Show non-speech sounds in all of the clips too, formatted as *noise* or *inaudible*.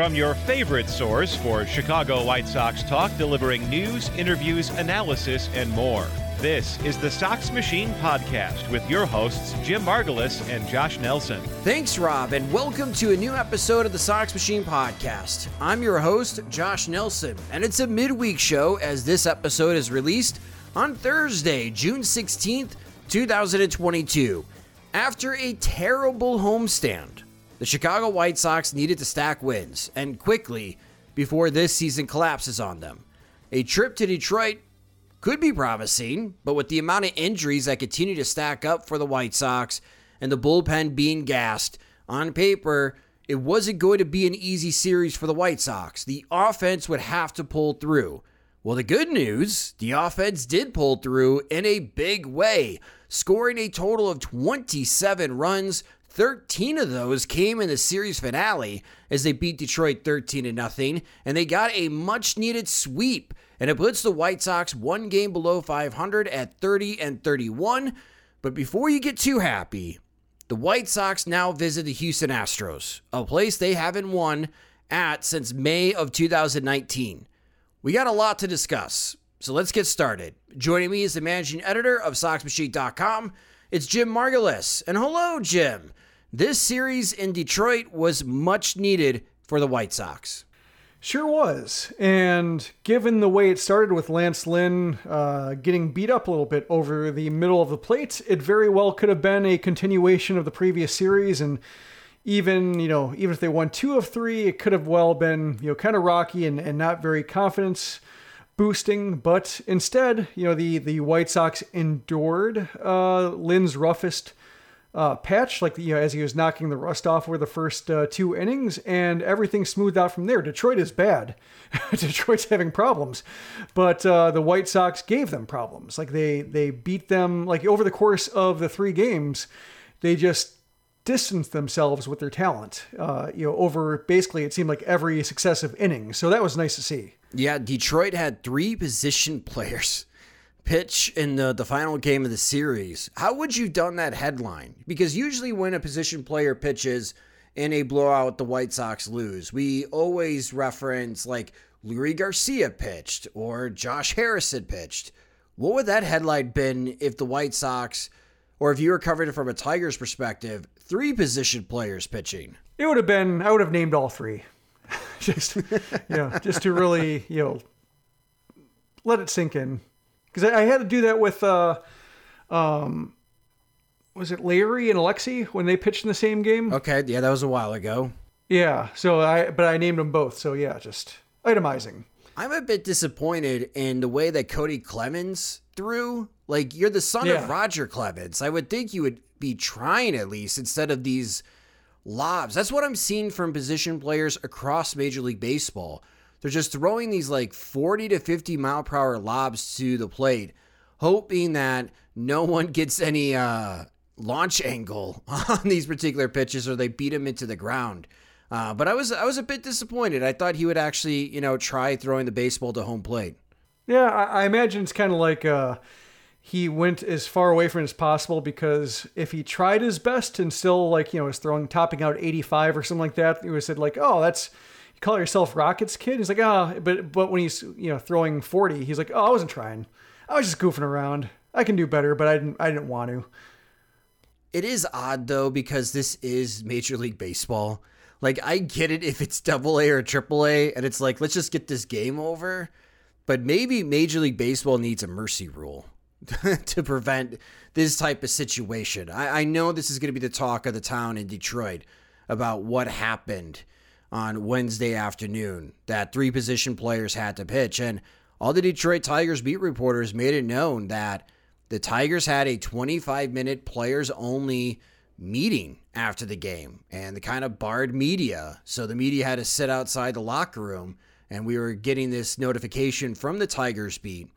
From your favorite source for Chicago White Sox talk, delivering news, interviews, analysis, and more. This is the Sox Machine Podcast with your hosts, Jim Margalus and Josh Nelson. Thanks, Rob, and welcome to a new episode of the Sox Machine Podcast. I'm your host, Josh Nelson, and it's a midweek show as this episode is released on Thursday, June 16th, 2022. After a terrible homestand, the Chicago White Sox needed to stack wins, and quickly, before this season collapses on them. A trip to Detroit could be promising, but with the amount of injuries that continue to stack up for the White Sox and the bullpen being gassed, on paper, it wasn't going to be an easy series for the White Sox. The offense would have to pull through. Well, the good news, the offense did pull through in a big way, scoring a total of 27 runs, 13 of those came in the series finale as they beat Detroit 13 to nothing, and they got a much needed sweep. And it puts the White Sox one game below 500 at 30 and 31. But before you get too happy, the White Sox now visit the Houston Astros, a place they haven't won at since May of 2019. We got a lot to discuss, so let's get started. Joining me is the managing editor of SoxMachine.com. It's Jim Margalus. And hello, Jim. This series in Detroit was much needed for the White Sox. Sure was. And given the way it started with Lance Lynn uh, getting beat up a little bit over the middle of the plate, it very well could have been a continuation of the previous series. And even, you know, even if they won two of three, it could have well been, you know, kind of rocky and, and not very confidence boosting. But instead, you know, the, the White Sox endured uh, Lynn's roughest uh, patch, like you know, as he was knocking the rust off over the first uh, two innings, and everything smoothed out from there. Detroit is bad. *laughs* Detroit's having problems, but uh, the White Sox gave them problems. Like they they beat them like over the course of the three games, they just distanced themselves with their talent. Uh, you know, over basically it seemed like every successive inning. So that was nice to see. Yeah, Detroit had three position players pitch in the, the final game of the series, how would you done that headline? Because usually when a position player pitches in a blowout, the White Sox lose. We always reference like Leury Garcia pitched or Josh Harrison pitched. What would that headline been if the White Sox, or if you were covering it from a Tigers perspective, three position players pitching? It would have been. I would have named all three, *laughs* just you know, just to really you know let it sink in because I, I, had to do that with uh, um, was it Larry and Alexi when they pitched in the same game? Okay, yeah, that was a while ago. Yeah, so I but I named them both. So yeah, just itemizing. I'm a bit disappointed in the way that Cody Clemens threw. Like you're the son yeah. of Roger Clemens. I would think you would be trying at least instead of these lobs. That's what I'm seeing from position players across Major League Baseball. They're just throwing these like 40 to 50 mile per hour lobs to the plate, hoping that no one gets any uh, launch angle *laughs* on these particular pitches or they beat him into the ground. Uh, but I was I was a bit disappointed. I thought he would actually you know try throwing the baseball to home plate. Yeah, I, I imagine it's kind of like uh, he went as far away from it as possible because if he tried his best and still like you know was throwing topping out 85 or something like that, he was said like, oh, that's you call yourself Rockets kid. He's like, ah, oh, but but when he's you know throwing 40, he's like, oh, I wasn't trying. I was just goofing around. I can do better, but I didn't I didn't want to. It is odd though because this is Major League Baseball. Like I get it if it's double A or triple A and it's like let's just get this game over. But maybe Major League Baseball needs a mercy rule *laughs* to prevent this type of situation. I, I know this is going to be the talk of the town in Detroit about what happened on Wednesday afternoon that three position players had to pitch. And all the Detroit Tigers beat reporters made it known that the Tigers had a 25 minute players only meeting after the game and the kind of barred media. So the media had to sit outside the locker room. And we were getting this notification from the Tigers beat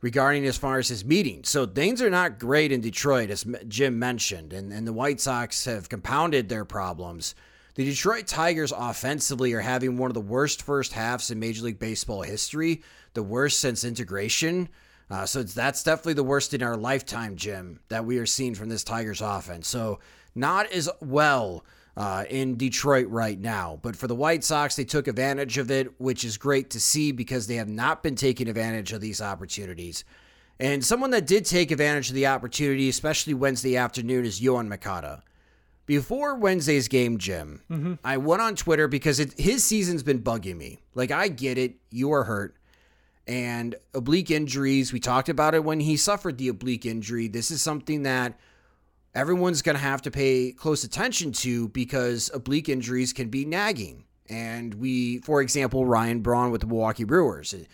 regarding as far as his meeting. So things are not great in Detroit, as Jim mentioned, and, and the White Sox have compounded their problems. The Detroit Tigers offensively are having one of the worst first halves in Major League Baseball history, the worst since integration. Uh, so that's definitely the worst in our lifetime, Jim, that we are seeing from this Tigers offense. So not as well uh, in Detroit right now. But for the White Sox, they took advantage of it, which is great to see because they have not been taking advantage of these opportunities. And someone that did take advantage of the opportunity, especially Wednesday afternoon, is Yoan Moncada. Before Wednesday's game, Jim, mm-hmm. I went on Twitter because it, his season's been bugging me. Like, I get it. You are hurt. And oblique injuries, we talked about it when he suffered the oblique injury. This is something that everyone's going to have to pay close attention to because oblique injuries can be nagging. And we, for example, Ryan Braun with the Milwaukee Brewers, it,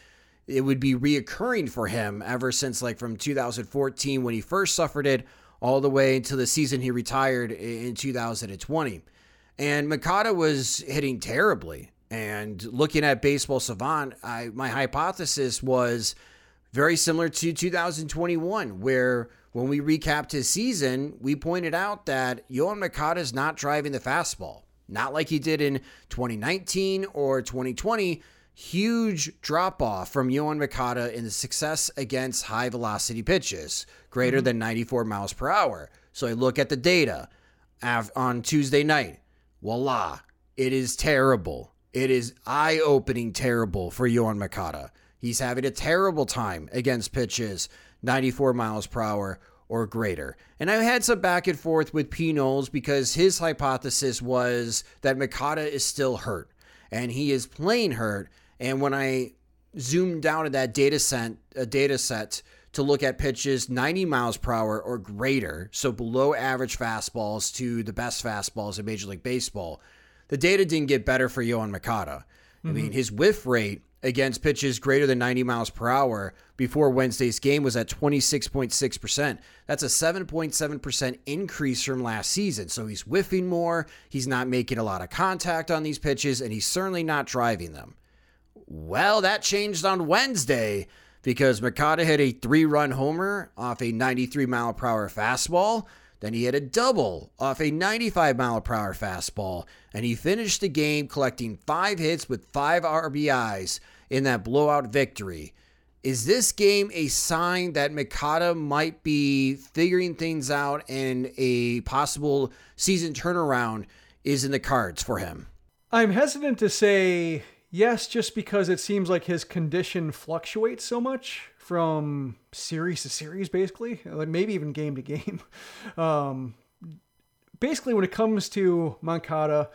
it would be reoccurring for him ever since like from 2014 when he first suffered it all the way until the season he retired in 2020. And Moncada was hitting terribly. And looking at Baseball Savant, I, my hypothesis was very similar to 2021, where when we recapped his season, we pointed out that Yoan Moncada is not driving the fastball. Not like he did in 2019 or 2020. Huge drop off from Yoan Moncada in the success against high velocity pitches, greater mm-hmm. than 94 miles per hour. So I look at the data on Tuesday night. Voila, it is terrible. It is eye opening terrible for Yoan Moncada. He's having a terrible time against pitches 94 miles per hour or greater. And I had some back and forth with P. Knowles because his hypothesis was that Moncada is still hurt and he is playing hurt. And when I zoomed down at that data set, a data set to look at pitches 90 miles per hour or greater, so below average fastballs to the best fastballs in Major League Baseball, the data didn't get better for Yoan Moncada. Mm-hmm. I mean, his whiff rate against pitches greater than 90 miles per hour before Wednesday's game was at 26.6%. That's a 7.7% increase from last season. So he's whiffing more, he's not making a lot of contact on these pitches, and he's certainly not driving them. Well, that changed on Wednesday because Moncada hit a three run homer off a 93 mile per hour fastball. Then he hit a double off a 95 mile per hour fastball, and he finished the game collecting five hits with five RBIs in that blowout victory. Is this game a sign that Moncada might be figuring things out and a possible season turnaround is in the cards for him? I'm hesitant to say yes, just because it seems like his condition fluctuates so much from series to series, basically, like maybe even game to game. *laughs* Um, basically, when it comes to Moncada,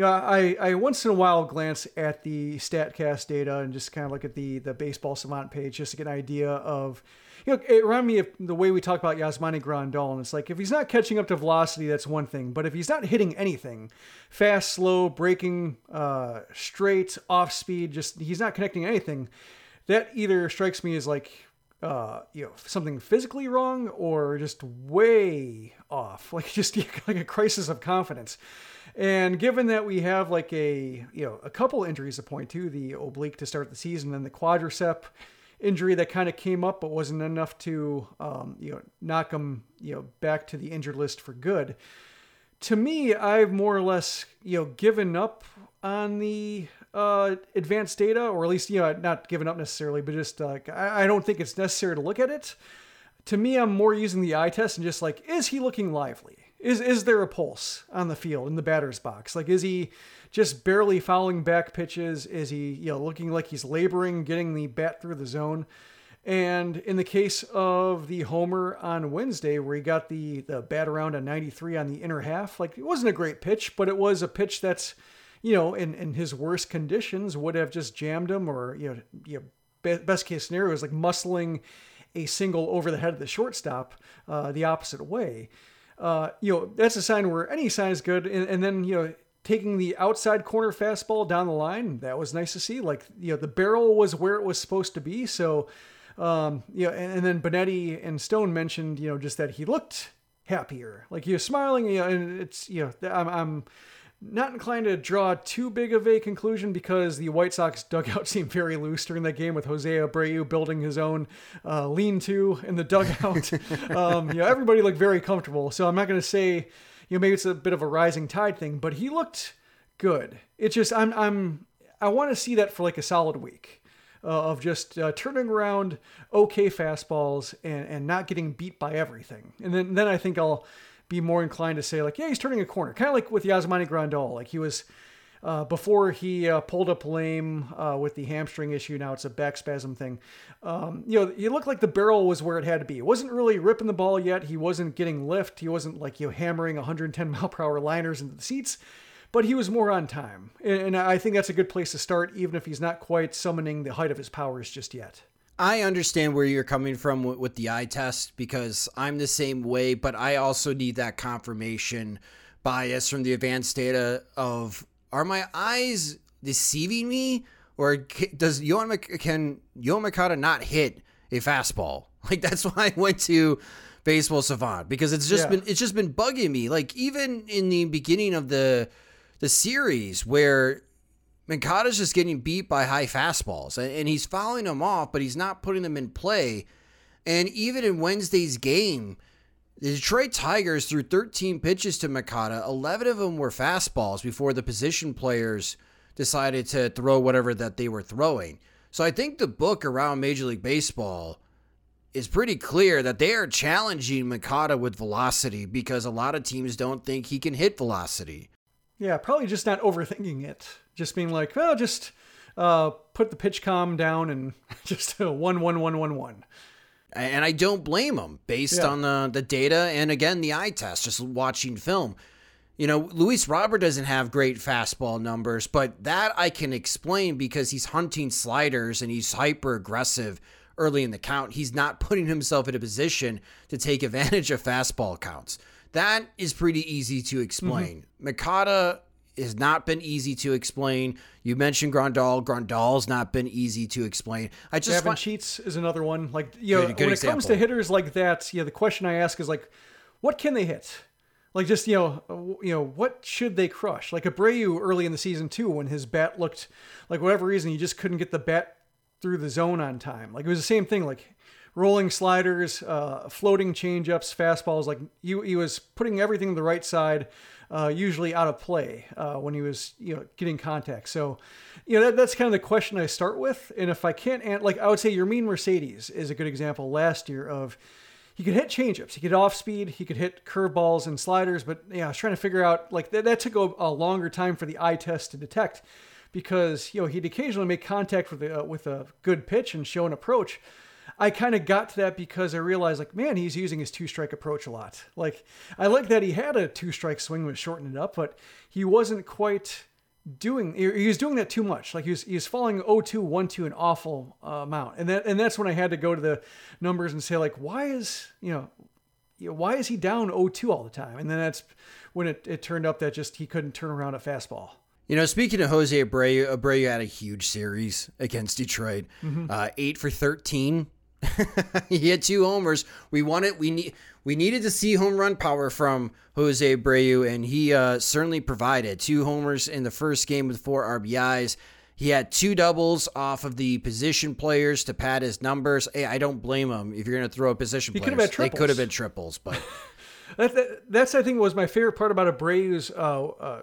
you know, I, I once in a while glance at the Statcast data and just kind of look at the the baseball savant page just to get an idea of, you know, it reminded me of the way we talk about Yasmani Grandal. And it's like if he's not catching up to velocity, that's one thing. But if he's not hitting anything, fast, slow, breaking, uh, straight, off speed, just he's not connecting anything that either strikes me as like uh, you know something physically wrong or just way off, *laughs* like just *laughs* like a crisis of confidence. And given that we have like a you know a couple injuries to point to, the oblique to start the season and the quadricep injury that kind of came up but wasn't enough to um, you know knock him you know back to the injured list for good. To me, I've more or less you know given up on the uh, advanced data, or at least you know not given up necessarily, but just uh, I, I don't think it's necessary to look at it. to me, I'm more using the eye test and just like, is he looking lively? Is is there a pulse on the field in the batter's box? Like, is he just barely fouling back pitches? Is he you know looking like he's laboring getting the bat through the zone? And in the case of the homer on Wednesday, where he got the the bat around a 93 on the inner half, like it wasn't a great pitch, but it was a pitch that's you know in in his worst conditions would have just jammed him, or you know, you know best case scenario is like muscling a single over the head of the shortstop uh, the opposite way. Uh, you know, that's a sign where any sign is good. And, and, then, you know, taking the outside corner fastball down the line, that was nice to see. Like, you know, the barrel was where it was supposed to be. So, um, you know, and, and then Benetti and Stone mentioned, you know, just that he looked happier. Like he was smiling, you know, and it's, you know, I'm, I'm not inclined to draw too big of a conclusion because the White Sox dugout *laughs* seemed very loose during that game with Jose Abreu building his own uh, lean-to in the dugout. *laughs* um, you know, everybody looked very comfortable. So I'm not going to say, you know, maybe it's a bit of a rising tide thing, but he looked good. It's just I'm I'm I want to see that for like a solid week. Uh, of just uh, turning around okay fastballs and, and not getting beat by everything. And then, then I think I'll be more inclined to say like, yeah, he's turning a corner, kind of like with Yasmani Grandal. Like he was uh, before he uh, pulled up lame uh, with the hamstring issue. Now it's a back spasm thing. Um, you know, he looked like the barrel was where it had to be. It wasn't really ripping the ball yet. He wasn't getting lift. He wasn't like you know hammering 110 *laughs* mile per hour liners into the seats. But he was more on time, and I think that's a good place to start, even if he's not quite summoning the height of his powers just yet. I understand where you're coming from with, with, the eye test because I'm the same way, but I also need that confirmation bias from the advanced data of are my eyes deceiving me or does Yoan can Moncada not hit a fastball? *laughs* Like that's why I went to Baseball Savant because it's just yeah. been it's just been bugging me. Like even in the beginning of the the series where Moncada's just getting beat by high fastballs, and he's fouling them off, but he's not putting them in play. And even in Wednesday's game, the Detroit Tigers threw 13 pitches to Moncada. 11 of them were fastballs before the position players decided to throw whatever that they were throwing. So I think the book around Major League Baseball is pretty clear that they are challenging Moncada with velocity because a lot of teams don't think he can hit velocity. Yeah, probably just not overthinking it just being like, well, just uh, put the PitchCom down and *laughs* just one one one one one. And I don't blame him based yeah. on the the data and again the eye test, just watching film. You know, Luis Robert doesn't have great fastball numbers, but that I can explain because he's hunting sliders and he's hyper aggressive early in the count. He's not putting himself in a position to take advantage of fastball counts. That is pretty easy to explain. mm has not been easy to explain. You mentioned Grandal. Grandal's not been easy to explain. I just Gavin find- Sheets is another one. Like you know, good, good when example. it comes to hitters like that, yeah, the question I ask is like, what can they hit? Like just you know, you know, what should they crush? Like Abreu early in the season too, when his bat looked like whatever reason he just couldn't get the bat through the zone on time. Like it was the same thing. Like rolling sliders, uh, floating changeups, fastballs. Like he, he was putting everything on the right side uh, usually out of play uh, when he was you know getting contact. So you know that, that's kind of the question I start with. And if I can't, answer, like I would say, Yermín Mercedes is a good example last year of he could hit changeups, he could off speed, he could hit curveballs and sliders. But yeah, I was trying to figure out like that, that took a, a longer time for the eye test to detect because you know he'd occasionally make contact with a, with a good pitch and show an approach I kind of got to that because I realized, like, man, he's using his two strike approach a lot. Like, I like that he had a two strike swing was shortening it up, but he wasn't quite doing he was doing that too much. Like he was he was falling 0-2 1-2 an awful uh, amount. And that and that's when i had to go to the numbers and say like why is you know, you know why is he down 0-2 all the time? And then that's when it, it turned up that just he couldn't turn around a fastball. You know, speaking of Jose Abreu, Abreu had a huge series against Detroit, mm-hmm. uh, eight for thirteen, *laughs* he had two homers. We wanted we need we needed to see home run power from Jose Abreu, and he uh, certainly provided two homers in the first game with four RBIs. He had two doubles off of the position players to pad his numbers. Hey, I don't blame him if you're going to throw a position he players. They could have been triples, but *laughs* that, that, that's I think was my favorite part about Abreu's uh, uh,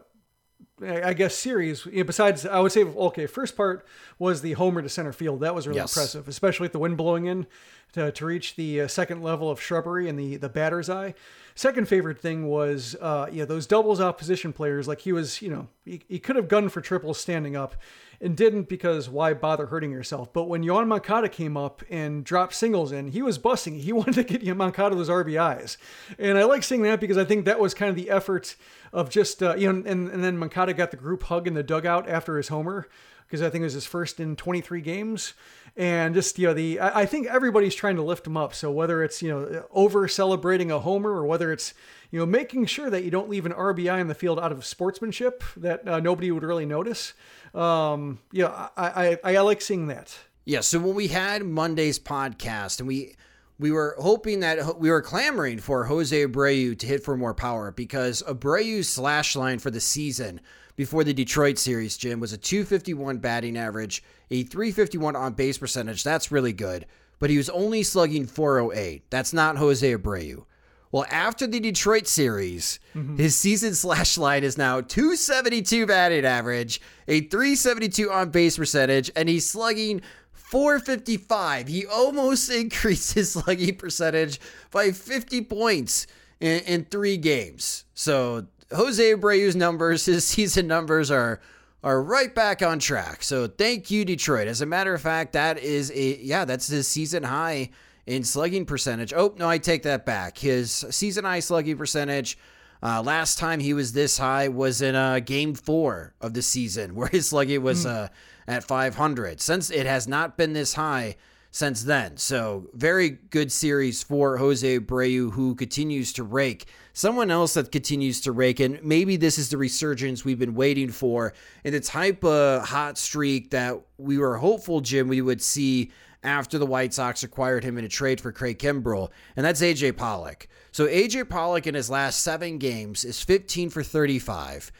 I guess series. Besides, I would say okay. First part was the homer to center field. That was really Yes. impressive, especially with the wind blowing in to, to reach the uh, second level of shrubbery and the the batter's eye. Second favorite thing was uh, yeah those doubles off position players. Like he was, you know, he, he could have gunned for triples standing up, and didn't because why bother hurting yourself? But when Yoan Moncada came up and dropped singles in, he was busting. He *laughs* wanted to get Moncada those RBIs, and I like seeing that because I think that was kind of the effort of just uh, you know, and and then Moncada got the group hug in the dugout after his homer because I think it was his first in 23 games. And just, you know, the, I think everybody's trying to lift him up. So whether it's, you know, over celebrating a homer or whether it's, you know, making sure that you don't leave an RBI in the field out of sportsmanship that uh, nobody would really notice. Um, yeah, I, I, I like seeing that. Yeah, so when we had Monday's podcast and we we were hoping that we were clamoring for Jose Abreu to hit for more power because Abreu's slash line for the season before the Detroit series, Jim, was a 251 batting average, a 351 on base percentage. That's really good, but he was only slugging 408. That's not Jose Abreu. Well, after the Detroit series, mm-hmm. his season *laughs* slash line is now 272 batting average, a 372 on base percentage, and he's slugging 455. He almost *laughs* increased his slugging percentage by 50 points in, in three games. So Jose Abreu's numbers, *laughs* his season numbers are are right back on track. So thank you, Detroit. As a matter of fact, that is a yeah, that's his season high in slugging percentage. Oh no, I take that back. His season high slugging percentage. Uh, last time he was this high was in uh, game four of the season, *laughs* where his slugging was uh, at 500. Since it has not been this high since then. So very good series for Jose Abreu, who continues to rake. Someone else that continues to rake, and maybe this is the resurgence we've been waiting for, and the type of uh, hot streak that we were hopeful, Jim, we would see after the White Sox acquired him in a trade for Craig Kimbrel, and that's AJ Pollock. So AJ Pollock in his last seven games is 15 for 35.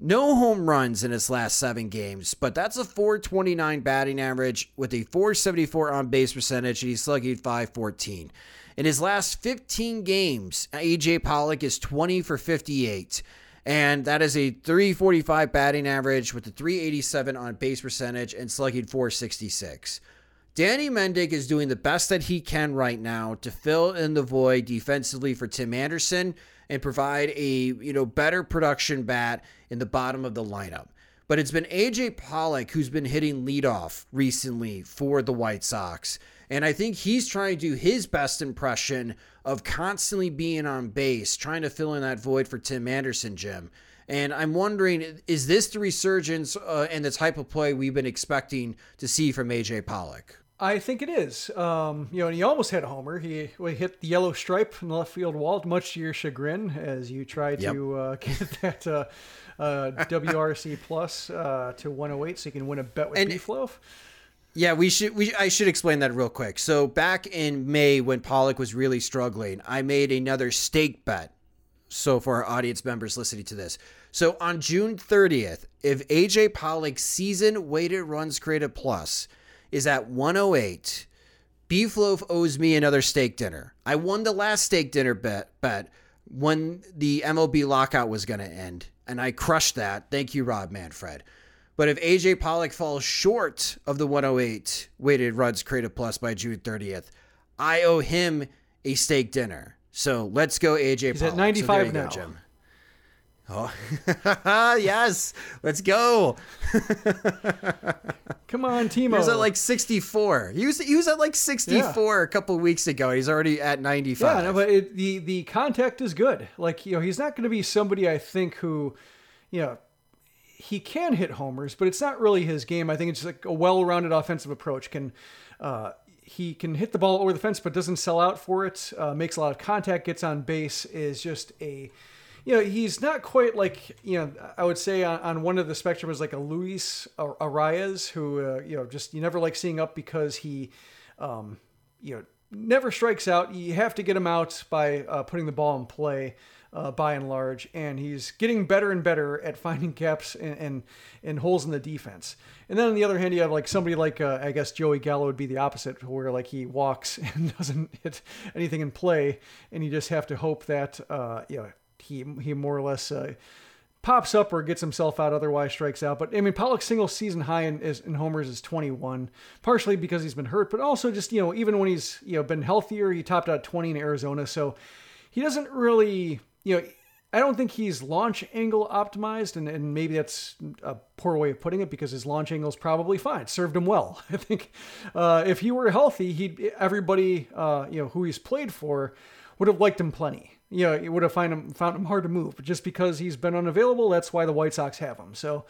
No home runs in his last seven games, but that's a 429 batting average with a 474 on base percentage, and he's slugging 514. In his last 15 games, AJ Pollock is 20 for 58, and that is a 345 batting average with a 387 on base percentage and slugging 466. Danny Mendick is doing the best that he can right now to fill in the void defensively for Tim Anderson and provide a you know better production bat in the bottom of the lineup. But it's been AJ Pollock who's been hitting leadoff recently for the White Sox. And I think he's trying to do his best impression of constantly being on base, trying to fill in that void for Tim Anderson, Jim. And I'm wondering, is this the resurgence uh, and the type of play we've been expecting to see from AJ Pollock? I think it is. Um, you know, and he almost hit a homer. He, he hit the yellow stripe in the left field wall, much to your chagrin, as you try Yep. to uh, *laughs* get that uh, uh, WRC plus uh, to 108, so you can win a bet with And- beef. Yeah, we should. We I should explain that real quick. So back in May, when Pollock was really struggling, I made another stake bet. So for our audience members listening to this, so on June 30th, if AJ Pollock's season weighted runs created plus is at 108, Beefloaf owes me another steak dinner. I won the last steak dinner bet bet when the MLB lockout was going to end, and I crushed that. Thank you, Rob Manfred. But if AJ Pollock falls short of the 108 weighted runs created plus by June 30th, I owe him a steak dinner. So let's go, AJ He's at 95 so now. Go, Jim. Oh, *laughs* yes. Let's go. *laughs* Come on, Timo. He was at like 64. He was he was at like 64 a couple weeks ago. He's already at 95. Yeah, no, but it, the the contact is good. Like you know, he's not going to be somebody I think who, you know, he can hit homers, but it's not really his game. I think it's like a well-rounded offensive approach. Can uh, he can hit the ball over the fence, but doesn't sell out for it. Uh, makes a lot of contact, gets on base. Is just a you know, he's not quite like, you know, I would say on, on one of the spectrum is like a Luis Arraez, who, uh, you know, just you never like seeing up because he, um, you know, never strikes out. You have to get him out by uh, putting the ball in play. Uh, by and large, and he's getting better and better at *laughs* finding gaps and, and and holes in the defense. And then on the other hand, you have like somebody like uh, I guess Joey Gallo would be the opposite, where like he walks *laughs* and doesn't hit anything in play, and you just have to hope that uh, you know he he more or less uh, pops up or gets himself out, otherwise strikes out. But I mean, Pollock's single season high in, is, in homers is 21, partially because he's been hurt, but also just you know even when he's you know been healthier, he topped out 20 in Arizona, so he doesn't really you know. I don't think he's launch angle optimized, and, and maybe that's a poor way of putting it because his launch angle is probably fine. Served him well. *laughs* I think uh, if he were healthy, he everybody uh, you know who he's played for would have liked him plenty you know, it would have found him found him hard to move. But just because he's been unavailable, that's why the White Sox have him. So,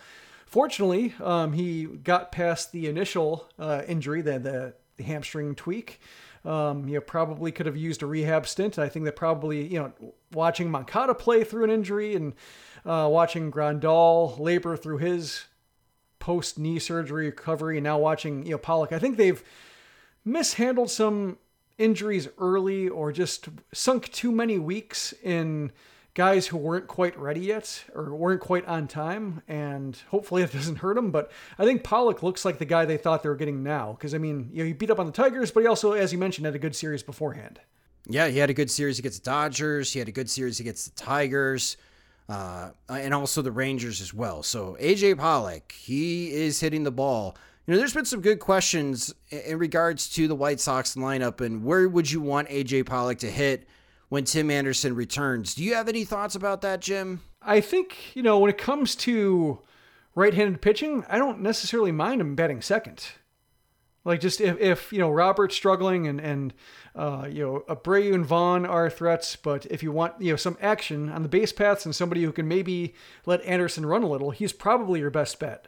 fortunately, um, he got past the initial uh, injury, the, the, the hamstring tweak. Um, you know, probably could have used a rehab stint. I think that probably, you know, watching Moncada play through an injury and uh, watching Grandal labor through his post knee surgery recovery, and now watching you know Pollock, I think they've mishandled some injuries early or just sunk too many weeks in guys who weren't quite ready yet or weren't quite on time, and hopefully it doesn't hurt them. But I think Pollock looks like the guy they thought they were getting now because I mean, you know, he beat up on the Tigers, but he also, as you mentioned, had a good series beforehand. Yeah, he had a good series against the Dodgers. He had a good series against the Tigers. Uh, and also the Rangers as well. So AJ Pollock, he is hitting the ball you know, there's been some good questions in regards to the White Sox lineup and where would you want AJ Pollock to hit when Tim Anderson returns. Do you have any thoughts about that, Jim? I think, you know, when it comes to right handed pitching, I don't necessarily mind him batting second. Like just if, if you know Robert's struggling and and uh, you know Abreu and Vaughn are threats, but if you want you know some action on the base paths and somebody who can maybe let Anderson run a little, he's probably your best bet.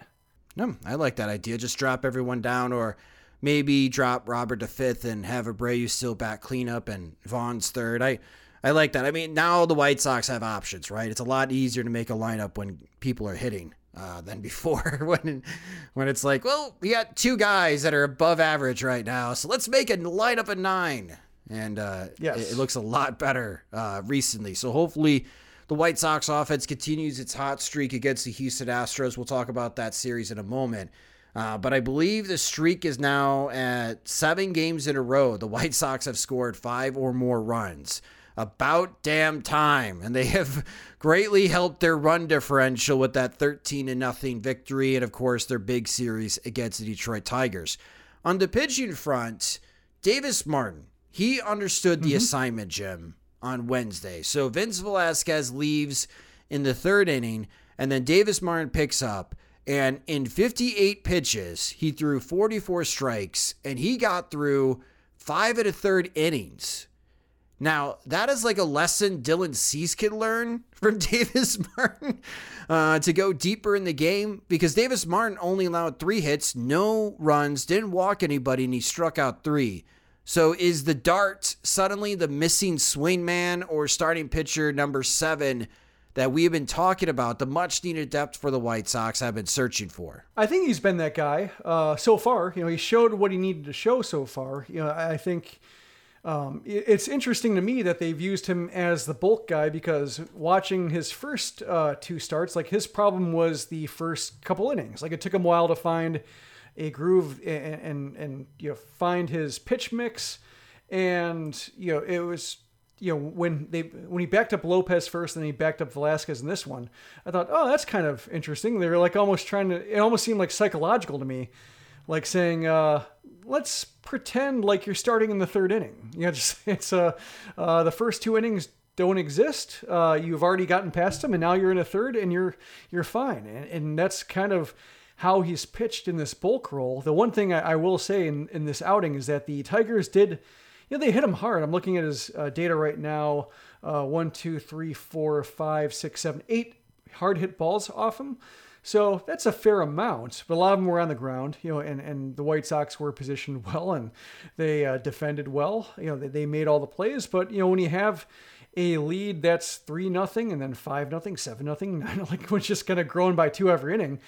No, I like that idea. Just drop everyone down, or maybe drop Robert to fifth and have Abreu still back cleanup and Vaughn's third. I I like that. I mean, now the White Sox have options, right? It's a lot easier to make a lineup when people are hitting uh, than *laughs* before. *laughs* when when it's like, well, we got two guys that are above average right now, so let's make a lineup of nine. And uh, yes. it, it, looks a lot better uh, recently. So hopefully the White Sox offense continues its hot streak against the Houston Astros. We'll talk about that series in a moment. Uh, but I believe the streak is now at seven games in a row. The White Sox have scored five or more runs. About damn time. And they have *laughs* greatly helped their run differential with that 13 to nothing victory and, of course, their big series against the Detroit Tigers. On the pitching front, Davis Martin, he understood the mm-hmm. assignment, Jim on Wednesday. So Vince Velasquez leaves in the third inning, and then Davis Martin picks up. And in 58 pitches, he threw 44 strikes, and he got through five and a third innings. Now, that is like a lesson Dylan Cease can learn *laughs* from Davis Martin uh, to go deeper in the game because Davis Martin only allowed three hits, no runs, didn't walk anybody, and he struck out three. So is the dart suddenly the missing swing man or starting pitcher number seven that we have been talking about, the much needed depth for the White Sox have been searching for? I think he's been that guy uh, so far. You know, he showed what he needed to show so far. You know, I think. Um, it's interesting to me that they've used him as the bulk guy because watching his first uh, two starts, like his problem was the first couple innings. Like it took him a while to find a groove and, and, and you know find his pitch mix, and you know it was you know when they when he backed up Lopez first, and he backed up Velasquez in this one, I thought, oh, that's kind of interesting. They were like almost trying to. It almost seemed like psychological to me, like saying, uh, let's pretend like you're starting in the third inning. *laughs* You know, just it's uh, uh the first two innings don't exist. Uh, you've already gotten past them, and now you're in a third, and you're you're fine. And, and that's kind of how he's pitched in this bulk role. The one thing I, I will say in, in this outing is that the Tigers did, you know, they hit him hard. I'm looking at his uh, data right now. Uh, one, two, three, four, five, six, seven, eight hard hit balls off him. So that's a fair amount, but a lot of them were on the ground, you know, and, and the White Sox were positioned *laughs* well and they uh, defended well. You know, they, they made all the plays, but you know, when you have a lead that's three nothing and then five nothing, seven nothing, *laughs* nine, like it's just kind of growing by two every inning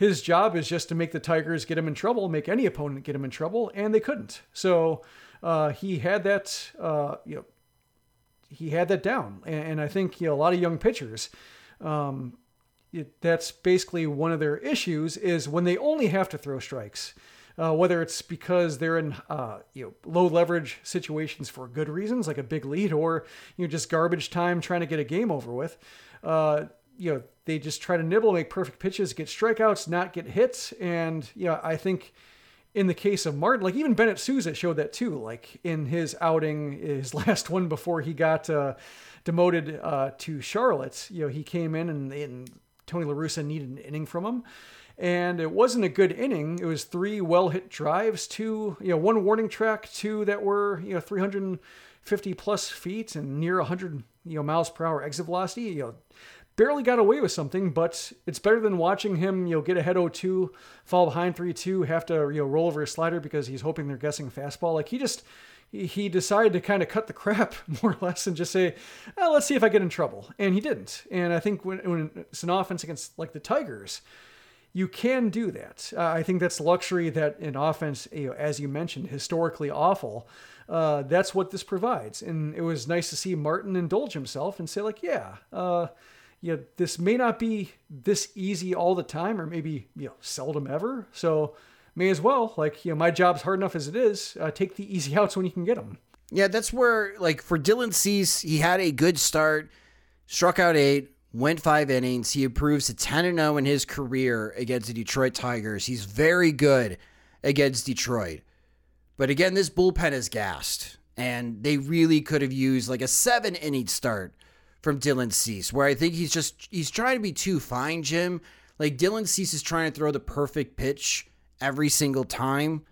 his job is just to make the Tigers get him in trouble, make any opponent get him in trouble, and they couldn't. So uh, he had that, uh, you know, he had that down, and, and, I think you know a lot of young pitchers. Um, it, that's basically one of their issues is when they only have to throw strikes. Uh, whether it's because they're in uh, you know low leverage situations for good reasons, like a big lead, or you know just garbage time trying to get a game over with. Uh, you know, they just try to nibble, make perfect pitches, get strikeouts, not get hits. And, you know, I think in the case of Martin, like even Bennett Sousa showed that too. Like in his outing, his *laughs* last one before he got uh, demoted uh, to Charlotte, you know, he came in and, and Tony La Russa needed an inning from him. And it wasn't a good inning. It was three well hit drives, two, you know, one warning track, two that were, you know, 350 plus feet and near 100, you know, miles per hour exit velocity. You know, barely got away with something, but it's better than watching him, you know, get ahead 0-2, fall behind 3-2, have to, you know, roll over a slider because he's hoping they're guessing fastball. Like he just he decided to kind of cut the crap *laughs* more or less and just say, oh, let's see if I get in trouble. And he didn't. And I think when, when it's an offense against like the Tigers, you can do that. Uh, I think that's luxury that an offense, you know, as you mentioned, historically awful. Uh, that's what this provides. And it was nice to see Martin indulge himself and say, like, yeah, uh, you know, this may not be this easy all the time, or maybe you know, seldom ever. So may as well, like, you know, my job's hard enough as it is. Uh, take the easy outs when you can get them. Yeah, that's where, like, for Dylan Cease, he had a good start, struck out eight, went five innings. He improves to 10 0 in his career against the Detroit Tigers. He's very good against Detroit. But again, this bullpen is gassed, and they really could have used like a seven inning start from Dylan Cease, where I think he's just he's trying to be too fine, Jim. Like Dylan Cease is trying to throw the perfect pitch every single time.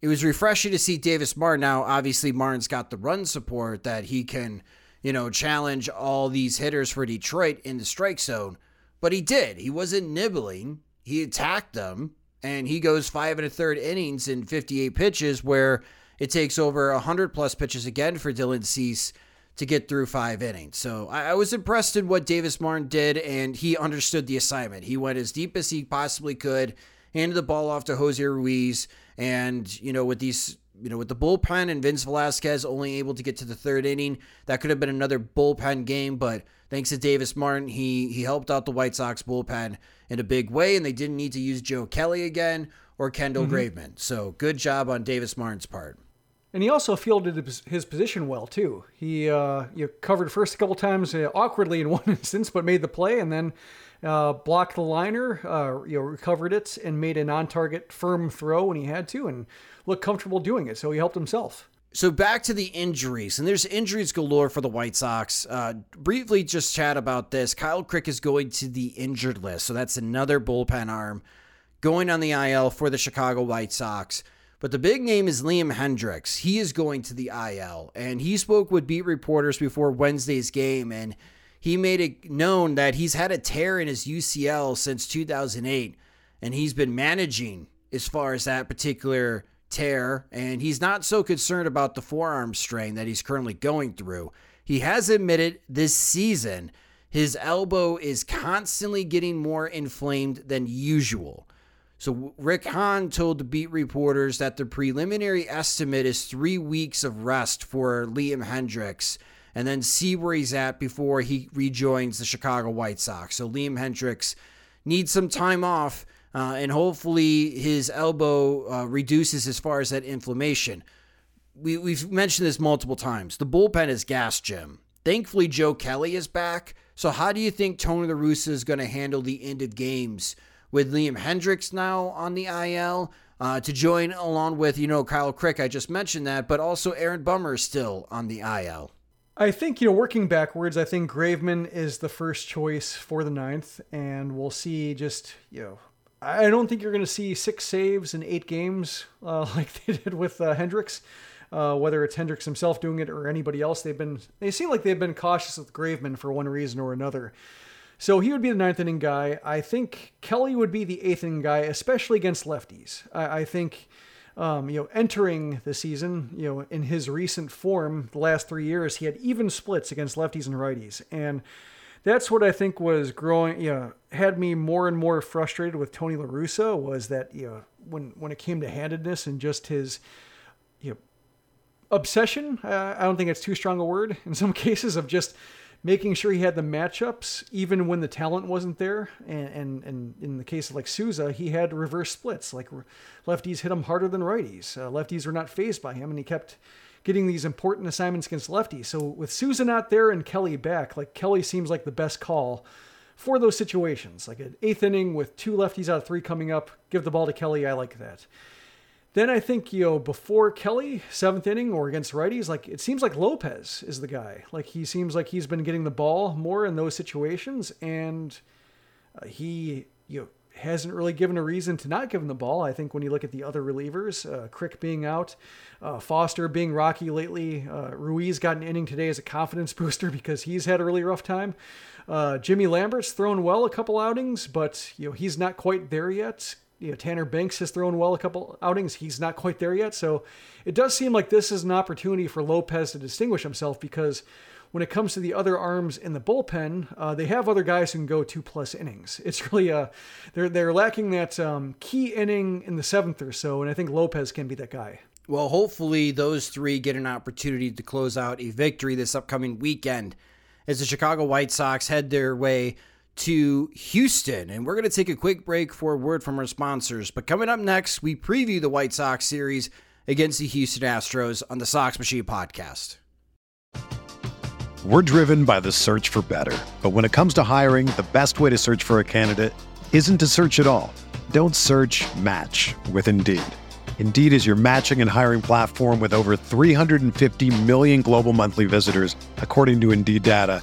It was refreshing to see Davis Martin. Now, obviously, Martin's got the run support that he can, you know, challenge all these hitters for Detroit in the strike zone. But he did. He wasn't nibbling. He attacked them, and he goes five and a third innings in 58 pitches, where it takes over 100 plus pitches again for Dylan Cease to get through five innings. So I, I, was impressed in what Davis Martin did, and he understood the assignment. He went as deep as he possibly could, handed the ball off to Jose Ruiz, and you know with these. You know, with the bullpen and Vince Velasquez only able to get to the third inning, that could have been another bullpen game. But thanks to Davis Martin, he he helped out the White Sox bullpen in a big way, and they didn't need to use Joe Kelly again or Kendall mm-hmm. Graveman. So good job on Davis Martin's part. And he also fielded his position well too. He uh, you covered first a couple times uh, awkwardly in *laughs* one instance, but made the play, and then uh, blocked the liner, uh, you know, recovered it, and made a non-target firm throw when he had to, and looked comfortable doing it. So he helped himself. So back to the injuries, and there's injuries galore for the White Sox. Uh, briefly, just chat about this. Kyle Crick is going to the injured list, so that's another bullpen arm going on the IL for the Chicago White Sox. But the big name is Liam Hendriks. He is going to the IL, and he spoke with beat reporters before Wednesday's game, and he made it known that he's had a tear in his UCL since 2008, and he's been managing as far as that particular tear, and he's not so concerned about the forearm strain that he's currently going through. He has admitted this season his elbow is constantly getting more inflamed than usual. So Rick Hahn told the beat reporters that the preliminary estimate is three weeks of rest for Liam Hendriks and then see where he's at before he rejoins the Chicago White Sox. So Liam Hendriks needs some time off uh, and hopefully his elbow uh, reduces as far as that inflammation. We, we've mentioned this multiple times. The bullpen is gas, Jim. Thankfully, Joe Kelly is back. So, how do you think Tony La Russa is going to handle the end of games with Liam Hendriks now on the IL uh, to join along with, you know, Kyle Crick. I just mentioned that, but also Aaron Bummer is still on the IL. I think, you know, working backwards, I think Graveman is the first choice for the ninth, and we'll see just, you know, I don't think you're going to see six saves in eight games uh, *laughs* like they did with uh, Hendriks. Uh, whether it's Hendriks himself doing it or anybody else, they've been they seem like they've been cautious with Graveman for one reason or another. So he would be the ninth inning guy. I think Kelly would be the eighth inning guy, especially against lefties. I, I think, um, you know, entering the season, you know, in his recent form, the last three years, he had even splits against lefties and righties, and that's what I think was growing. You know, had me more and more frustrated with Tony La Russa was that you know when when it came to handedness and just his, you know, obsession. Uh, I don't think it's too strong a word in some *laughs* cases of just making sure he had the matchups even when the talent wasn't there. And, and, and in the case of like Sousa, he had reverse splits. Like lefties hit him harder than righties. Uh, lefties were not phased by him, and he kept getting these important assignments against lefties. So with Sousa not there and Kelly back, like Kelly seems like the best call for those situations. Like an eighth inning with two lefties out of three coming up, give the ball to Kelly. I like that. Then I think, you know, before Kelly, seventh inning or against righties, like it seems like Lopez is the guy. Like he seems like he's been getting the ball more in those situations. And uh, he, you know, hasn't really given a reason to not give him the ball. I think when you look at the other relievers, uh, Crick being out, uh, Foster being rocky lately, uh, Ruiz got an inning today as a confidence *laughs* booster because he's had a really rough time. Uh, Jimmy Lambert's thrown well a couple outings, but you know he's not quite there yet. You know Tanner Banks has thrown well a couple outings. He's not quite there yet. So it does seem like this is an opportunity for Lopez to distinguish himself because when it comes to the other arms in the bullpen, uh, they have other guys who can go two plus innings. *laughs* It's really a uh, they're they're lacking that um, key inning in the seventh or so, and I think Lopez can be that guy. Well, hopefully those three get an opportunity to close out a victory this upcoming weekend as the Chicago White Sox head their way to Houston. And we're going to take a quick break for a word from our sponsors. But coming up next, we preview the White Sox series against the Houston Astros on the Sox Machine podcast. We're driven by the search for better. But when it comes to hiring, the best way to search for a candidate isn't to search at all. Don't search match with Indeed. Indeed is your matching and hiring platform with over 350 million global monthly visitors, according to Indeed data,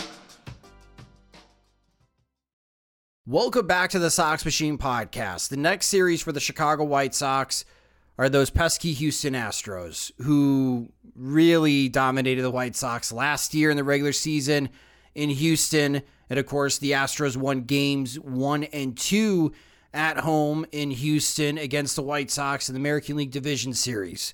Welcome back to the Sox Machine podcast. The next series for the Chicago White Sox are those pesky Houston Astros, who really dominated the White Sox last year in the regular season in Houston. And of course, the Astros won games one and two at home in Houston against the White Sox in the American League Division Series.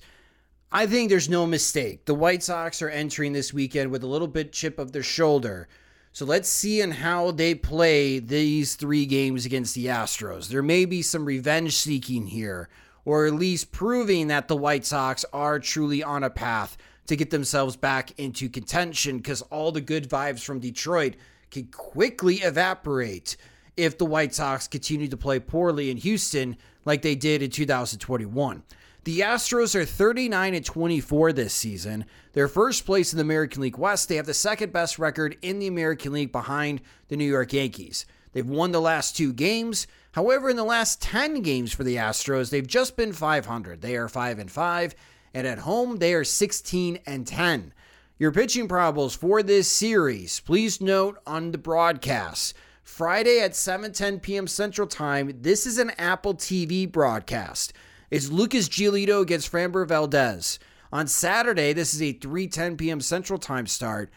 I think there's no mistake. The White Sox are entering this weekend with a little bit chip of their shoulder. So let's see in how they play these three games against the Astros. There may be some revenge seeking here, or at least proving that the White Sox are truly on a path to get themselves back into contention because all the good vibes from Detroit can quickly evaporate if the White Sox continue to play poorly in Houston like they did in 2021. The Astros are 39 and 24 this season. They're first place in the American League West. They have the second best record in the American League behind the New York Yankees. They've won the last two games. However, in the last 10 games for the Astros, they've just been 500. They are 5 and 5, and at home they are 16 and 10. Your pitching probables for this series, please note on the broadcast. Friday at 7:10 p.m. Central Time, this is an Apple TV broadcast is Lucas Giolito against Framber Valdez. On Saturday, this is a 3:10 p.m. Central Time start,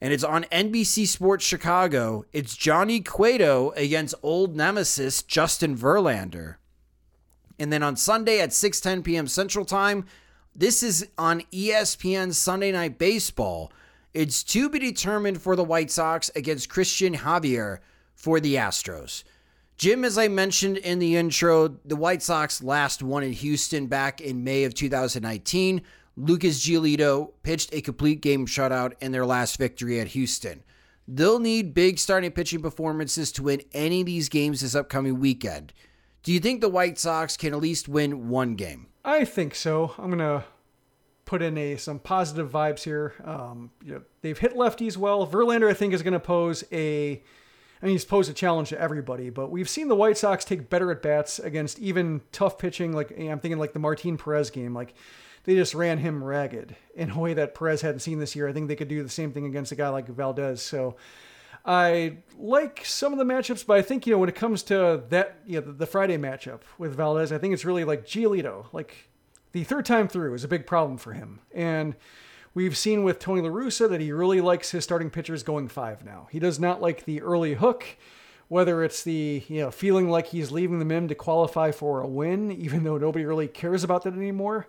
and it's on NBC Sports Chicago. It's Johnny Cueto against old nemesis Justin Verlander. And then on Sunday at 6:10 p.m. Central Time, this is on ESPN Sunday Night Baseball. It's to be determined for the White Sox against Cristian Javier for the Astros. Jim, as I mentioned in the intro, the White Sox last won in Houston back in May of 2019. Lucas Giolito pitched a complete game shutout in their last victory at Houston. They'll need big starting pitching performances to win any of these games this upcoming weekend. Do you think the White Sox can at least win one game? I think so. I'm gonna put in a some positive vibes here. Um, you know, they've hit lefties well. Verlander, I think, is to pose a I mean, he's posed a challenge to everybody, but we've seen the White Sox take better at bats against even tough pitching. Like eh, I'm thinking, like the Martin Perez game, like they just ran him ragged in a way that Perez hadn't seen this year. I think they could do the same thing against a guy like Valdez. So I like some of the matchups, but I think you know when it comes to that, you know, the, the Friday matchup with Valdez, I think it's really like Giolito. Like the third time through is a big problem for him, and We've seen with Tony La Russa that he really likes his starting pitchers going five now. He does not like the early hook, whether it's the you know feeling like he's leaving the in to qualify for a win, even though nobody really cares about that anymore,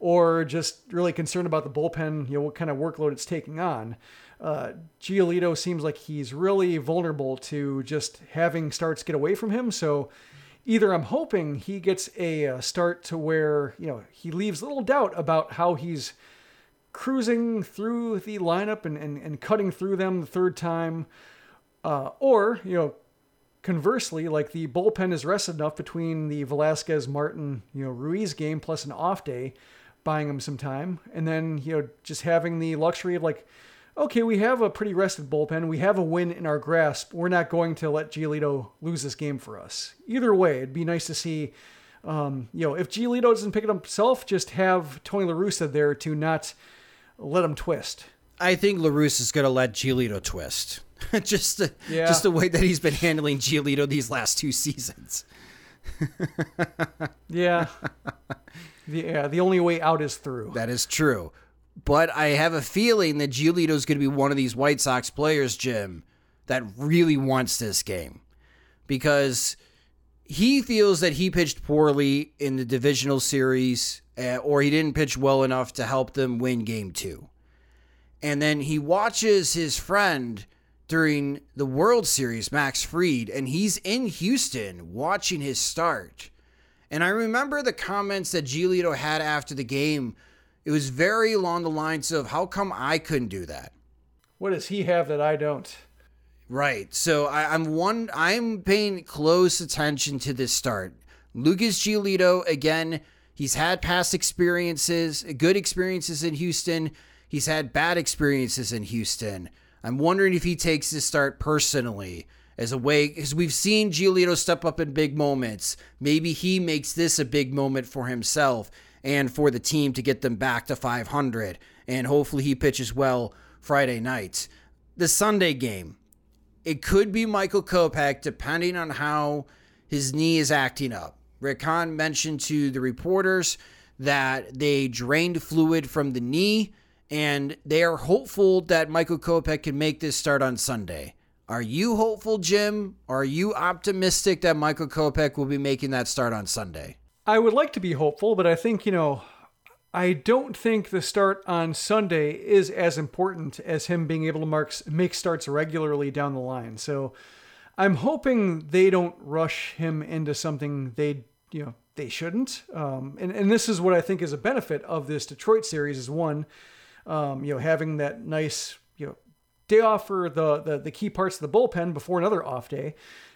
or just really concerned about the bullpen, you know, what kind of workload it's taking on. Uh, Giolito seems like he's really vulnerable to just having starts get away from him. So either I'm hoping he gets a, a start to where you know he leaves little doubt about how he's cruising through the lineup and, and, and cutting through them the third time. Uh, or, you know, conversely, like the bullpen is rested enough between the Velasquez, Martin, you know, Ruiz game plus an off day, buying him some time. And then, you know, just having the luxury of like, okay, we have a pretty rested bullpen. We have a win in our grasp. We're not going to let Giolito lose this game for us. Either way, it'd be nice to see, um, you know, if Giolito doesn't pick it up himself, just have Tony La Russa there to not let him twist. I think La Russa is going to let Giolito twist. *laughs* just the, yeah. just the way that he's been handling Giolito these last two seasons. *laughs* yeah. The, yeah, the only way out is through. That is true. But I have a feeling that Giolito is going to be one of these White Sox players, Jim, that really wants this game. Because he feels that he pitched poorly in the divisional series Uh, or he didn't pitch well enough to help them win game two. And then he watches his friend during the World Series, Max Fried, and he's in Houston watching his start. And I remember the comments that Giolito had after the game. It was very along the lines of, How come I couldn't do that? What does he have that I don't? Right. So I, am one I'm paying close attention to this start. Lucas Giolito, again, He's had past experiences, good experiences in Houston. He's had bad experiences in Houston. I'm wondering if he takes this start personally as a way, because we've seen Giolito step up in big moments. Maybe he makes this a big moment for himself and for the team to get them back to 500. And hopefully he pitches well Friday night. The Sunday game, it could be Michael Kopech depending on how his knee is acting up. Rick mentioned to the reporters that they drained fluid from the knee and they are hopeful that Michael Kopech can make this start on Sunday. Are you hopeful, Jim? Are you optimistic that Michael Kopech will be making that start on Sunday? I would like to be hopeful, but I think, you know, I don't think the start on Sunday is as important as him being able to mark, make starts regularly down the line. So I'm hoping they don't rush him into something they you know they shouldn't. Um, and and this is what I think is a benefit of this Detroit series is one, um, you know, having that nice you know day off for the, the the key parts of the bullpen before another off day,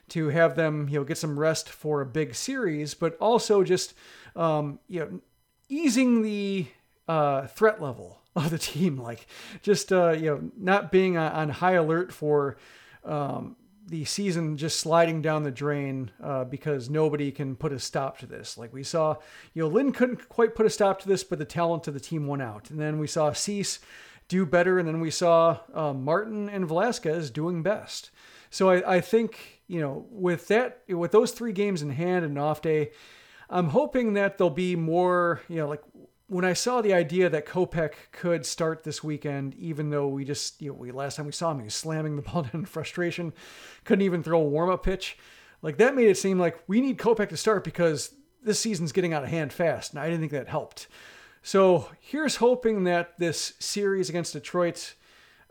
to have them you know get some rest for a big series, but also just um, you know easing the uh, threat level *laughs* of the team, like just uh, you know not being on high alert for um, the season just sliding down the drain uh, because nobody can put a stop to this. Like we saw, you know, Lynn couldn't quite put a stop to this, but the talent of the team won out. And then we saw Cease do better, and then we saw uh, Martin and Velasquez doing best. So I, I think you know with that with those three games in hand and off day, I'm hoping that there'll be more you know like when I saw the idea that Kopech could start this weekend, even though we just, you know, we last time we saw him, he was slamming the *laughs* ball down in frustration, couldn't even throw a warm up pitch. Like that made it seem like we need Kopech to start because this season's getting out of hand fast. And I didn't think that helped. So here's hoping that this series against Detroit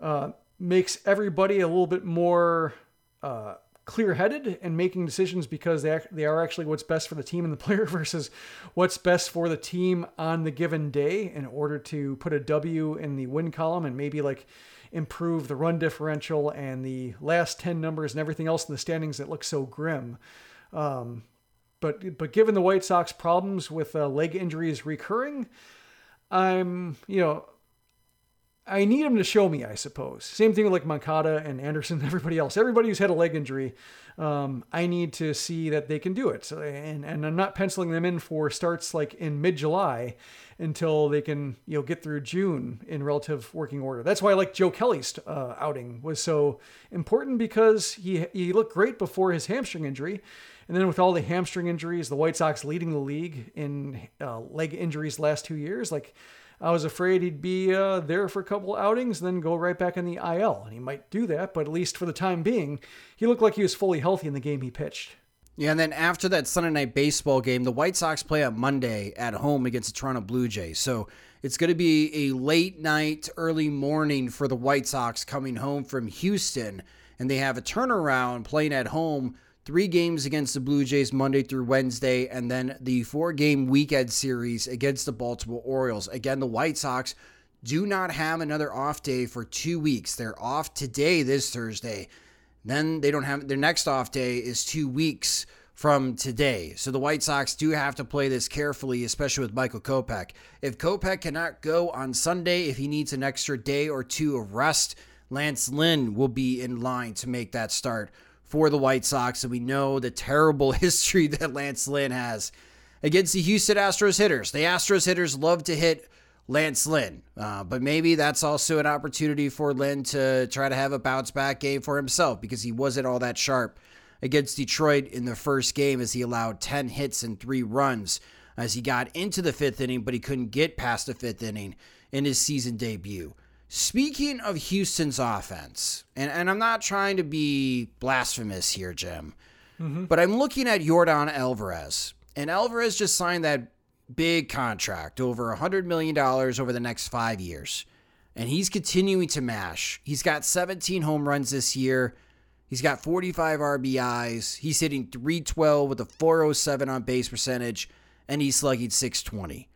uh, makes everybody a little bit more uh, clear-headed and making decisions because they they are actually what's best for the team and the *laughs* player versus what's best for the team on the given day in order to put a W in the win column and maybe like improve the run differential and the last 10 numbers and everything else in the standings that look so grim. Um, but but given the White Sox problems with uh, leg injuries recurring, I'm you know I need him to show me, I suppose. Same thing with like Moncada and Anderson and *laughs* everybody else. Everybody who's had a leg injury, um, I need to see that they can do it. So, and, and I'm not penciling them in for starts like in mid July until they can, you know, get through June in relative working order. That's why I like Joe Kelly's uh, outing was so important because he, he looked great before his hamstring injury. And then with all the hamstring injuries, the White Sox leading the league in uh, leg injuries last two years, like, I was afraid he'd be uh, there for a couple outings, then go right back in the IL. And he might do that, but at least for the time being, he looked like he was fully healthy in the game he pitched. Yeah, and then after that Sunday night baseball game, the White Sox play on Monday at home against the Toronto Blue Jays. So it's going to be a late night, early morning for the White Sox coming home from Houston. And they have a turnaround playing at home three games against the Blue Jays Monday through Wednesday, and then the four game weekend series against the Baltimore Orioles. Again, the White Sox do not have another off day for two weeks. They're off today, this Thursday. Then they don't have their next off day is two weeks from today. So the White Sox do have to play this carefully, especially with Michael Kopech. If Kopech cannot go on Sunday, if he needs an extra day or two of rest, Lance Lynn will be in line to make that start for the White Sox, and we know the terrible *laughs* history that Lance Lynn has against the Houston Astros hitters. The Astros hitters love to hit Lance Lynn, uh, but maybe that's also an opportunity for Lynn to try to have a bounce back game for himself because he wasn't all that sharp against Detroit in the first game as he allowed 10 hits and three runs as he got into the fifth inning, but he couldn't get past the fifth inning in his season debut. Speaking of Houston's offense, and, and I'm not trying to be blasphemous here, Jim, mm-hmm. but I'm looking at Yordan Alvarez. And Alvarez just signed that big contract, over $100 million over the next five years. And he's continuing to mash. He's got 17 home runs this year. He's got 45 RBIs. He's hitting 312 with a 407 on base percentage, and he's slugging 620.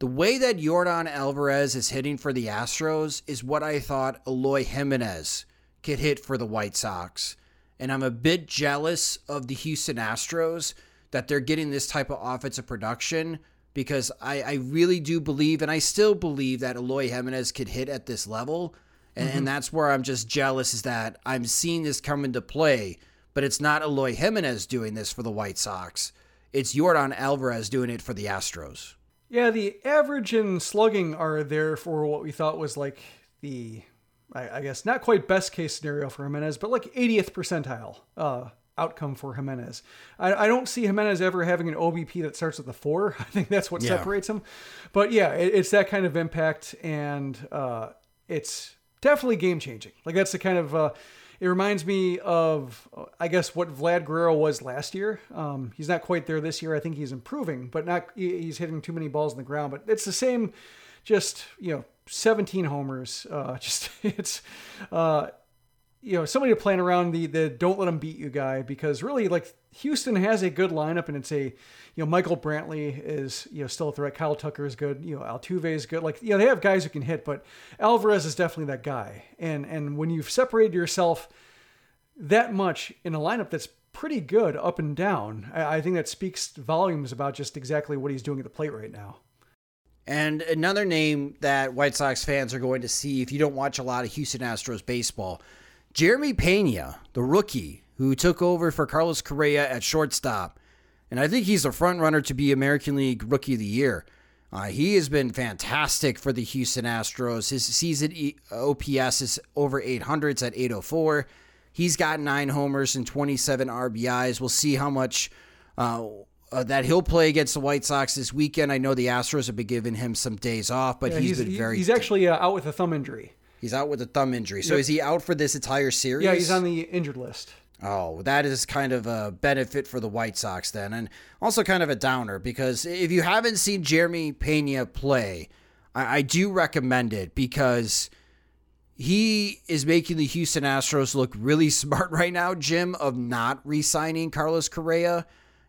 The way that Yordan Alvarez is hitting for the Astros is what I thought Eloy Jimenez could hit for the White Sox. And I'm a bit jealous of the Houston Astros that they're getting this type of offensive production because I, I really do believe, and I still believe that Eloy Jimenez could hit at this level. And, mm-hmm. and that's where I'm just jealous is that I'm seeing this come into play, but it's not Eloy Jimenez doing this for the White Sox. It's Yordan Alvarez doing it for the Astros. Yeah, the average and slugging are there for what we thought was like the, I, I guess, not quite best case scenario for Jimenez, but like 80th percentile uh, outcome for Jimenez. I, I, don't see Jimenez ever having an OBP that starts with a four. *laughs* I think that's what yeah. separates him. But yeah, it, it's that kind of impact, and uh, it's definitely game changing. Like that's the kind of. Uh, it reminds me of, I guess, what Vlad Guerrero was last year. Um, he's not quite there this year. I think he's improving, but not. He's hitting too many balls in the ground. But it's the same. Just you know, 17 homers. Uh, *laughs* just it's. Uh, you know, somebody to plan around the the don't let them beat you guy because really like Houston has a good lineup and it's a you know Michael Brantley is you know still a threat. Kyle Tucker is good. You know Altuve is good. Like you know they have guys who can hit, but Alvarez is definitely that guy. And and when you've separated yourself that much in a lineup that's pretty good up and down, I, I think that speaks volumes about just exactly what he's doing at the plate right now. And another name that White Sox fans are going to see if you don't watch a lot of Houston Astros baseball Jeremy Pena, the rookie who took over for Carlos Correa at shortstop. And I think he's the front runner to be American League Rookie of the Year. Uh, he has been fantastic for the Houston Astros. His season OPS is over 800. It's at 804. He's got nine homers and 27 RBIs. We'll see how much uh, uh, that he'll play against the White Sox this weekend. I know the Astros have been giving him some days off, but yeah, he's, he's been very. He's actually uh, out with a thumb injury. He's out with a thumb injury. So yep. is he out for this entire series? Yeah, he's on the injured list. Oh, that is kind of a benefit for the White Sox then, and also kind of a downer because if you haven't seen Jeremy Pena play, I, I do recommend it because he is making the Houston Astros look really *laughs* smart right now, Jim, of not re signing Carlos Correa.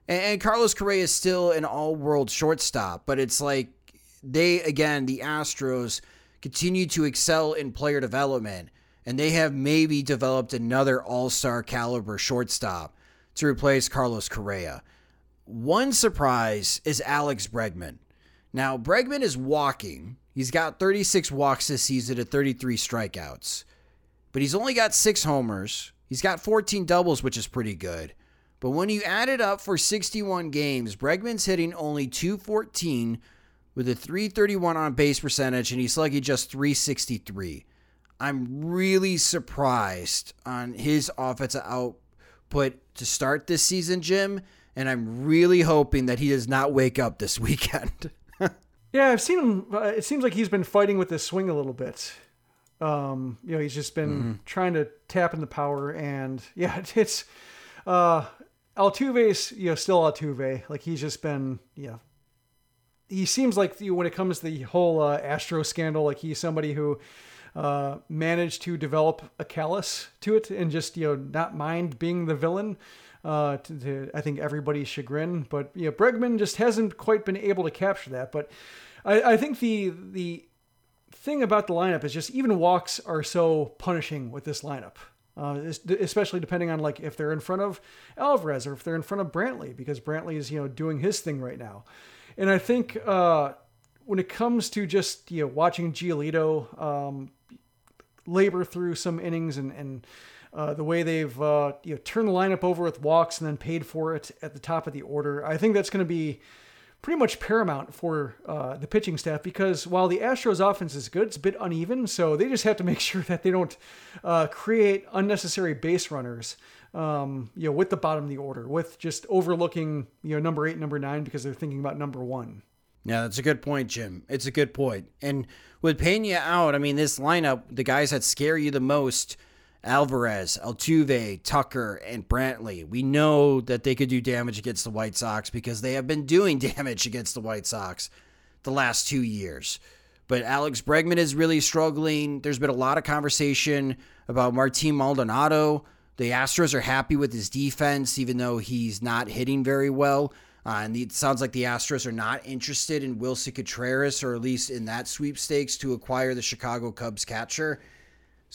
And, and Carlos Correa is still an all world shortstop, but it's like they, again, the Astros continue to excel in player development, and they have maybe developed another all star caliber shortstop to replace Carlos Correa. One surprise is Alex Bregman. Now, Bregman is walking. He's got 36 walks this season at 33 strikeouts, but he's only got six homers. He's got 14 doubles, which is pretty good. But when you add it up for 61 games, Bregman's hitting only 214 with a 331 on base percentage, and he's slugging just 363. I'm really surprised on his offensive output to start this season, Jim, and I'm really hoping that he does not wake up this *laughs* weekend. Yeah, I've seen him. Uh, it seems like he's been fighting with his swing a little bit. Um, you know, he's just been mm-hmm. trying to tap in the power, and *laughs* yeah, it's uh, Altuve's you know still Altuve. Like he's just been you know he seems like when it comes to the whole uh, Astro scandal, like he's somebody who uh, managed to develop a callus to it and just you know not mind being the villain. Uh, to, to, I think everybody's chagrin, but you know Bregman just hasn't quite been able to capture that. But I, I think the the thing about the lineup is just even walks are so punishing with this lineup. Uh, especially depending on like if they're in front of Alvarez or if they're in front of Brantley because Brantley is you know doing his thing right now. And I think uh, when it comes to just you know watching Giolito um, labor through some innings and and uh, the way they've uh, you know turned the lineup over with walks and then paid for it at the top of the order, I think that's going to be pretty much paramount for uh, the pitching staff because while the Astros offense is good, it's a bit uneven. So they just have to *laughs* make sure that they don't uh, create unnecessary base runners um, you know, with the bottom of the order, with just overlooking, you know, number eight, number nine, because they're thinking about number one. Yeah, that's a good point, Jim. It's a good point. And with Pena out, I mean, this lineup, the guys that scare you the most, Alvarez, Altuve, Tucker, and Brantley. We know that they could do damage against the White Sox because they have been doing *laughs* damage against the White Sox the last two years. But Alex Bregman is really struggling. There's been a lot of conversation about Martin Maldonado the Astros are happy with his defense, even though he's not hitting very well. Uh, and it sounds like the Astros are not interested in Willson Contreras, or at least in that sweepstakes, to acquire the Chicago Cubs catcher.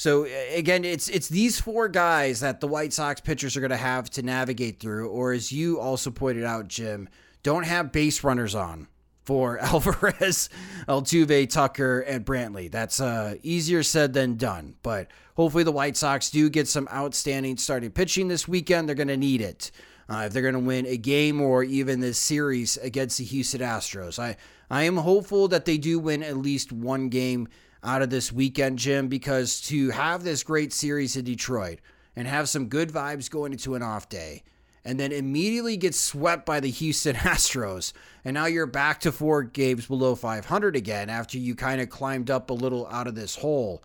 So again, it's it's these four guys that the White Sox pitchers are going to have to navigate through, or as you also pointed out, Jim, don't have base runners on for *laughs* Alvarez, Altuve, Tucker, and Brantley. That's uh, easier said than done, but hopefully the White Sox do get some outstanding starting pitching this weekend. They're going to need it. Uh, if they're going to win a game or even this series against the Houston Astros. I, I am hopeful that they do win at least one game out of this weekend, Jim, because to have this great series in Detroit and have some good vibes going into an off day and then immediately get swept by the Houston *laughs* Astros. And now you're back to four games below 500 again after you kind of climbed up a little out of this hole.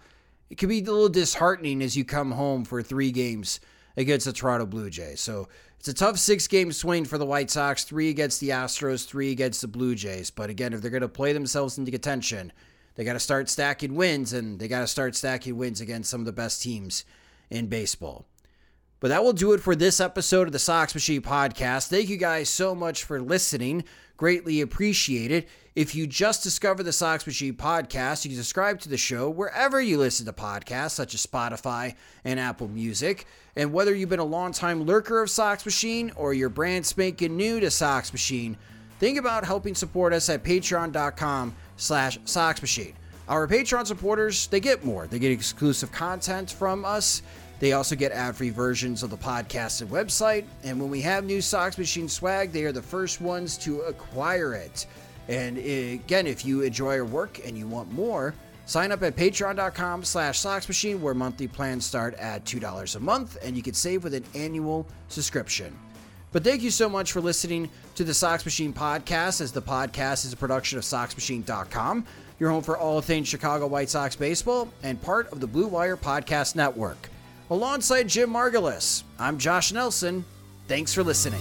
It can be a little disheartening as you come home for three games against the Toronto Blue Jays. So it's a tough six game swing for the White Sox three against the Astros, three against the Blue Jays. But again, if they're going to play themselves into contention, they got to start stacking wins and they got to start stacking wins against some of the best teams in baseball. But that will do it for this episode of the Sox Machine podcast. Thank you guys so much for listening. Greatly appreciate it. If you just discovered the Sox Machine podcast, you can subscribe to the show wherever you listen to podcasts, such as Spotify and Apple Music. And whether you've been a longtime lurker of Sox Machine or you're brand spanking new to Sox Machine, think about helping support us at patreon.com slash Sox Machine. Our Patreon supporters, they get more. They get exclusive content from us they also get ad free versions of the podcast and website. And when we have new Sox Machine swag, they are the first ones to acquire it. And uh, again, if you enjoy our work and you want more, sign up at patreon.com slash soxmachine where monthly plans start at $2 a month and you can save with an annual subscription. But thank you so much for listening to the Sox Machine podcast, as the podcast is a production of SoxMachine.com, your home for all things Chicago White Sox baseball and part of the Blue Wire Podcast Network. Alongside Jim Margalus, I'm Josh Nelson. Thanks for listening.